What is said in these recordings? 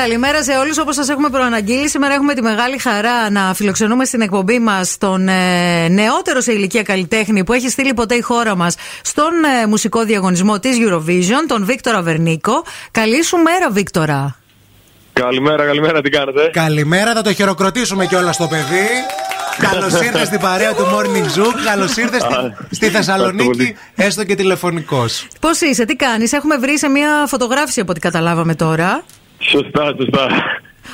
Καλημέρα σε όλους. Όπως σας έχουμε προαναγγείλει, σήμερα έχουμε τη μεγάλη χαρά να φιλοξενούμε στην εκπομπή μας τον ε, νεότερο σε ηλικία καλλιτέχνη που έχει στείλει ποτέ η χώρα μας στον ε, μουσικό διαγωνισμό της Eurovision, τον Βίκτορα Βερνίκο. Καλή σου μέρα, Βίκτορα. Καλημέρα, καλημέρα, τι κάνετε; Καλημέρα, θα το χειροκροτήσουμε κιόλας στο παιδί. Καλώς ήρθες στην παρέα του Morning Zoo. Καλώς ήρθες στη, στη Θεσσαλονίκη, έστω και τηλεφωνικός. Πώς είσαι, τι κάνεις, έχουμε βρει σε μια φωτογράφηση από ό,τι καταλάβαμε τώρα. Σωστά, σωστά.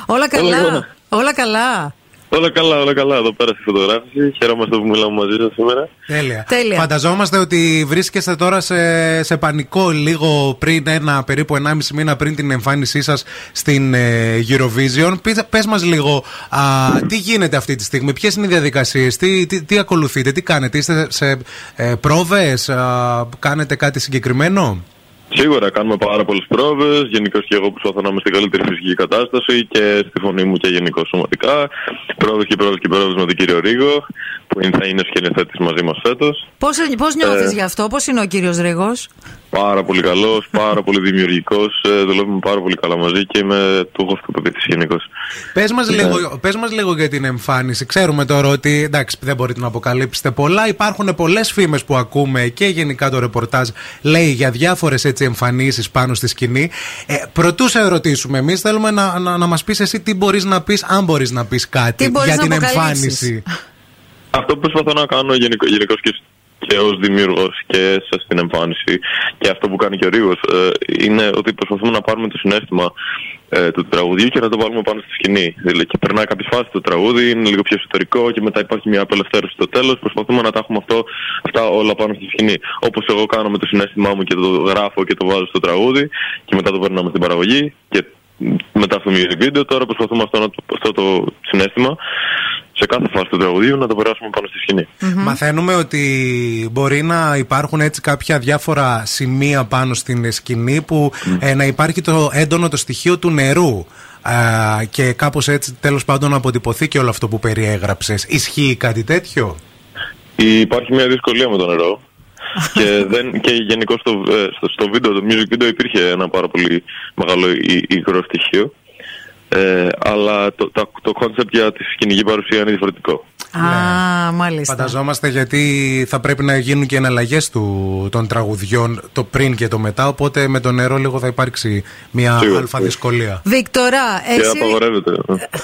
Όλα καλά. Όλα καλά. Όλα καλά, όλα καλά. Εδώ πέρα στη φωτογράφηση. Χαιρόμαστε που μιλάμε μαζί σας σήμερα. Τέλεια. Τέλεια. Φανταζόμαστε ότι βρίσκεστε τώρα σε, σε πανικό λίγο πριν ένα περίπου 1,5 μήνα πριν την εμφάνισή σας στην ε, Eurovision. Πες μας λίγο, α, τι γίνεται αυτή τη στιγμή, ποιες είναι οι διαδικασίες, τι, τι, τι ακολουθείτε, τι κάνετε, είστε σε ε, πρόβες, κάνετε κάτι συγκεκριμένο; Σίγουρα κάνουμε πάρα πολλές πρόοδε. Γενικώς και εγώ προσπαθώ να είμαι στην καλύτερη φυσική κατάσταση και στη φωνή μου και γενικώς σωματικά. Πρόοδε και πρόοδε και πρόοδε με τον κύριο Ρίγο, που θα είναι σκηνοθέτης μαζί μας φέτος. Πώς πώς νιώθεις ε, γι' αυτό, πώς είναι ο κύριος Ρίγο. Πάρα πολύ καλός, πάρα πολύ δημιουργικός. Ε, δουλεύουμε πάρα πολύ καλά μαζί και είμαι του αυτοπεποίθηση γενικώς. Πες μας λίγο, πες μας λίγο για την εμφάνιση. Ξέρουμε τώρα ότι εντάξει, δεν μπορείτε να αποκαλύψετε πολλά. Υπάρχουν πολλές φήμες που ακούμε και γενικά το ρεπορτάζ λέει για διάφορες εμφανίσεις πάνω στη σκηνή. Ε, Πρωτού σε ερωτήσουμε, εμείς θέλουμε να, να, να μας πεις εσύ τι μπορείς να πεις, αν μπορείς να πεις κάτι για την εμφάνιση. Αυτό που προσπαθώ να κάνω γενικώς και και ως δημιουργός και στην εμφάνιση και αυτό που κάνει και ο Ρίγος ε, είναι ότι προσπαθούμε να πάρουμε το συνέστημα ε, του τραγουδιού και να το βάλουμε πάνω στη σκηνή. Δηλαδή, και περνάει κάποια φάση το τραγούδι, είναι λίγο πιο εσωτερικό και μετά υπάρχει μια απελευθέρωση στο τέλος. Προσπαθούμε να τα έχουμε αυτό, αυτά όλα πάνω στη σκηνή. Όπως εγώ κάνω με το συνέστημά μου και το γράφω και το βάζω στο τραγούδι και μετά το περνάμε στην παραγωγή και μετά στο music video. Τώρα προσπαθούμε αυτό, αυτό το συνέστημα σε κάθε φάση του τραγουδίου να το περάσουμε πάνω στη σκηνη Μαθαίνουμε ότι μπορεί να υπάρχουν έτσι κάποια διάφορα σημεία πάνω στην σκηνή που ε, να υπάρχει το έντονο το στοιχείο του νερού. και κάπως έτσι τέλος πάντων να αποτυπωθεί και όλο αυτό που περιέγραψες. Ισχύει κάτι τέτοιο; Υπάρχει μια δυσκολία με το νερό. και, δεν, και γενικώς στο, ε, στο, στο, βίντεο, το music video υπήρχε ένα πάρα πολύ μεγάλο υγρό στοιχείο. Ε, αλλά το, το, το concept για τη σκηνική παρουσία είναι διαφορετικό. Α, ναι. μάλιστα. Φανταζόμαστε γιατί θα πρέπει να γίνουν και εναλλαγές των τραγουδιών το πριν και το μετά. Οπότε με το νερό λίγο θα υπάρξει μια Σίγουρα. αλφα δυσκολία. Βίκτορα, εσύ. Και απαγορεύεται.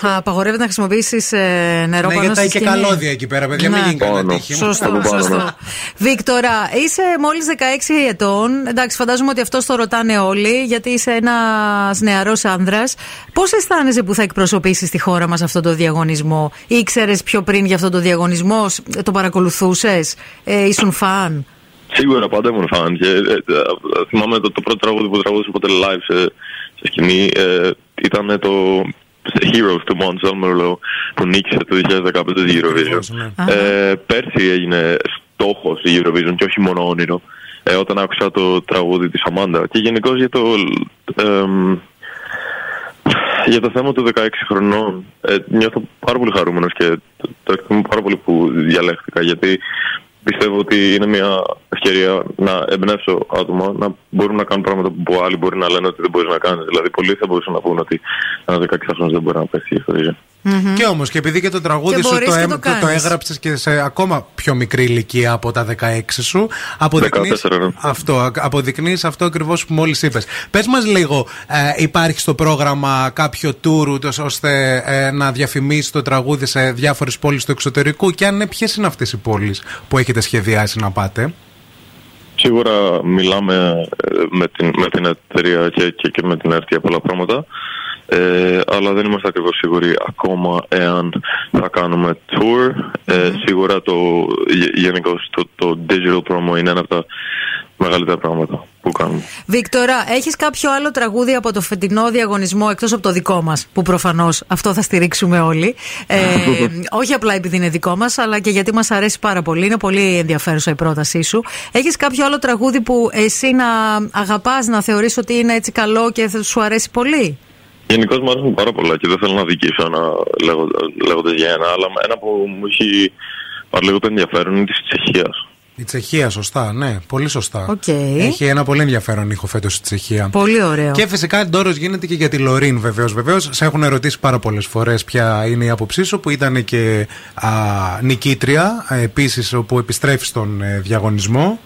απαγορεύεται να χρησιμοποιήσεις ε, νερό ναι, πάνω γιατί στη και καλώδια εκεί πέρα, παιδιά. Ναι. Μην γίνει κανένα Σωστό, σωστό. Βίκτορα, είσαι μόλις 16 ετών. Εντάξει, φαντάζομαι ότι αυτό το ρωτάνε όλοι, γιατί είσαι ένας νεαρός άνδρας. Πώς αισθάνεσαι που θα εκπροσωπήσεις τη χώρα μας αυτό το διαγωνισμό, ήξερε πιο πριν για αυτό το διαγωνισμό, το παρακολουθούσες, ε, ήσουν φαν; Σίγουρα πάντα ήμουν φαν. Και, ε, ε, θυμάμαι το, το πρώτο τραγούδι που τραγούδισα ποτέ live σε, σε σκηνή ε, ήταν το Heroes του Mons Elmerlo που νίκησε το 2015 τη Eurovision. Ναι. Ε, πέρσι έγινε στόχος η Eurovision και όχι μόνο όνειρο. Ε, όταν άκουσα το τραγούδι της Αμάντα και γενικώς για το ε, για το θέμα του 16 χρονών ε, νιώθω πάρα πολύ χαρούμενος και το, το εκτιμώ πάρα πολύ που διαλέχθηκα γιατί πιστεύω ότι είναι μια ευκαιρία να εμπνεύσω άτομα να μπορούν να κάνουν πράγματα που άλλοι μπορεί να λένε ότι δεν μπορείς να κάνεις. Δηλαδή, πολλοί θα μπορούσαν να πούνε ότι ένα 16χρονο δεν μπορεί να πέσει ιστορία. Mm-hmm. Και όμως, και επειδή και το τραγούδι Και σου μπορείς το, και έμ- το το, το κάνεις. έγραψες και σε ακόμα πιο μικρή ηλικία από τα 16 σου, αποδεικνύεις 14, ναι. αυτό, α- αποδεικνύεις αυτό ακριβώς που μόλις είπες. Πες μας λίγο, ε, υπάρχει στο πρόγραμμα κάποιο tour ούτως ώστε ε, να διαφημίσεις το τραγούδι σε διάφορες πόλεις του εξωτερικού και αν ναι, ποιες είναι αυτές οι πόλεις που έχετε σχεδιάσει να πάτε; Σίγουρα μιλάμε ε, με την, με την εταιρεία και, και, και με την ΕΡΤ για πολλά πράγματα. Ε, αλλά δεν είμαστε ακριβώς σίγουροι ακόμα εάν θα κάνουμε tour. Ε, σίγουρα το, γε- γενικώς το, το digital promo είναι ένα από τα μεγαλύτερα πράγματα που κάνουμε. Βίκτορα, έχεις κάποιο άλλο τραγούδι από το φετινό διαγωνισμό εκτός από το δικό μας, που προφανώς αυτό θα στηρίξουμε όλοι; Ε, όχι απλά επειδή είναι δικό μας, αλλά και γιατί μας αρέσει πάρα πολύ. Είναι πολύ ενδιαφέρουσα η πρότασή σου. Έχεις κάποιο άλλο τραγούδι που εσύ να αγαπάς, να θεωρείς ότι είναι έτσι καλό και θα σου αρέσει πολύ; Γενικώς μου αρέσουν πάρα πολλά και δεν θέλω να δικήσω ένα λέγοντα για ένα, αλλά ένα που μου έχει πάρει λίγο το ενδιαφέρον είναι της Τσεχίας. Η Τσεχία, σωστά, ναι, πολύ σωστά. Okay. Έχει ένα πολύ ενδιαφέρον ήχο φέτος η Τσεχία. Πολύ ωραίο. Και φυσικά εντόρο γίνεται και για τη Λωρίν, βεβαίως. Βεβαίως, σε έχουν ερωτήσει πάρα πολλές φορές ποια είναι η άποψή σου, που ήταν και α, νικήτρια, επίσης, όπου επιστρέφεις στον ε, διαγωνισμό.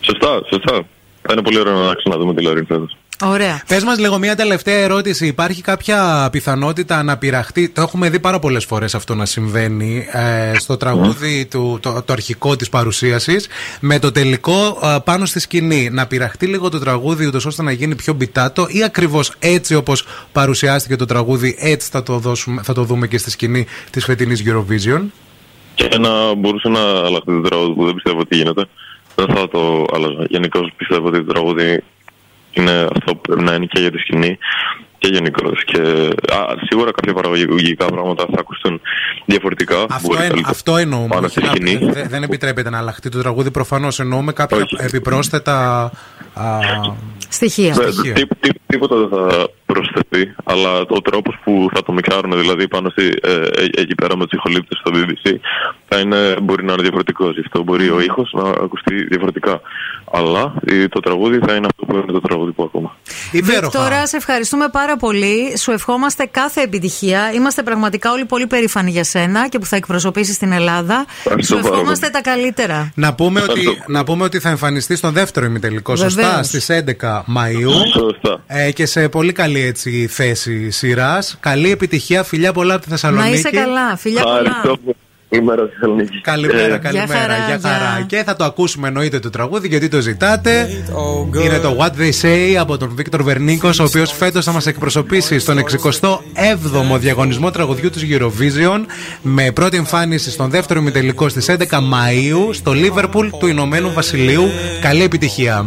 Σωστά, σωστά. Θα είναι πολύ ωραίο να ξαναδούμε τη Λωρίν φέτος. Ωραία. Πες μας λίγο μια τελευταία ερώτηση. Υπάρχει κάποια πιθανότητα να πειραχτεί. Το έχουμε δει πάρα πολλές φορές αυτό να συμβαίνει ε, στο τραγούδι του, το, το αρχικό της παρουσίασης με το τελικό ε, πάνω στη σκηνή. Να πειραχτεί λίγο το τραγούδι ούτως ώστε να γίνει πιο μπιτάτο ή ακριβώς έτσι όπως παρουσιάστηκε το τραγούδι, έτσι θα το, δώσουμε, θα το δούμε και στη σκηνή της φετινής Eurovision; Και να μπορούσε να αλλάχθεί το τραγούδι που δεν πιστεύω ότι γίνεται. Δεν θα το άλλαζα. Γενικώς πιστεύω ότι το τραγούδι είναι αυτό που πρέπει να είναι και για τη σκηνή και γενικώς. Και α, σίγουρα κάποια παραγωγικά πράγματα θα ακουστούν διαφορετικά. Αυτό, εν, αυτό εννοούμε. Όχι, να, δε, δεν επιτρέπεται να αλλάχτεί το τραγούδι. Προφανώς εννοούμε κάποια όχι. επιπρόσθετα α, στοιχεία. στοιχεία. Τί, τί, τίποτα δεν θα προσθεθεί, αλλά ο τρόπος που θα το μικάρουν, δηλαδή πάνω στη, ε, ε, εκεί πέρα με τους ηχολήπτες στο BBC, θα είναι, μπορεί να είναι διαφορετικός. Γι' αυτό μπορεί ο ήχος να ακουστεί διαφορετικά. Αλλά το τραγούδι θα είναι αυτό που είναι το τραγούδι που ακούμε. Τώρα σε ευχαριστούμε πάρα πολύ. Σου ευχόμαστε κάθε επιτυχία. Είμαστε πραγματικά όλοι πολύ περήφανοι για σένα και που θα εκπροσωπήσεις την Ελλάδα. Σου ευχόμαστε τα καλύτερα. Να πούμε, ότι, να πούμε ότι θα εμφανιστεί στον δεύτερο ημιτελικό, σωστά, στις 11 Μαου. Σωστά. Ε, και σε πολύ καλή έτσι, θέση σειράς. Καλή επιτυχία, φιλιά πολλά από τη Θεσσαλονίκη. Να είσαι καλά, φιλιά πολλά. Καλημέρα Θεσσαλονίκη. Καλημέρα, καλημέρα. Για χαρά, χαρά. Και θα το ακούσουμε εννοείται το τραγούδι γιατί το ζητάτε. Είναι το What They Say από τον Βίκτορ Βερνίκος, ο οποίος φέτος θα μας εκπροσωπήσει στον 67ο διαγωνισμό τραγουδιού του Eurovision με πρώτη εμφάνιση στον δεύτερο ημιτελικό στις 11 Μαου στο Λίβερπουλ του Ηνωμένου Βασιλείου. Καλή επιτυχία.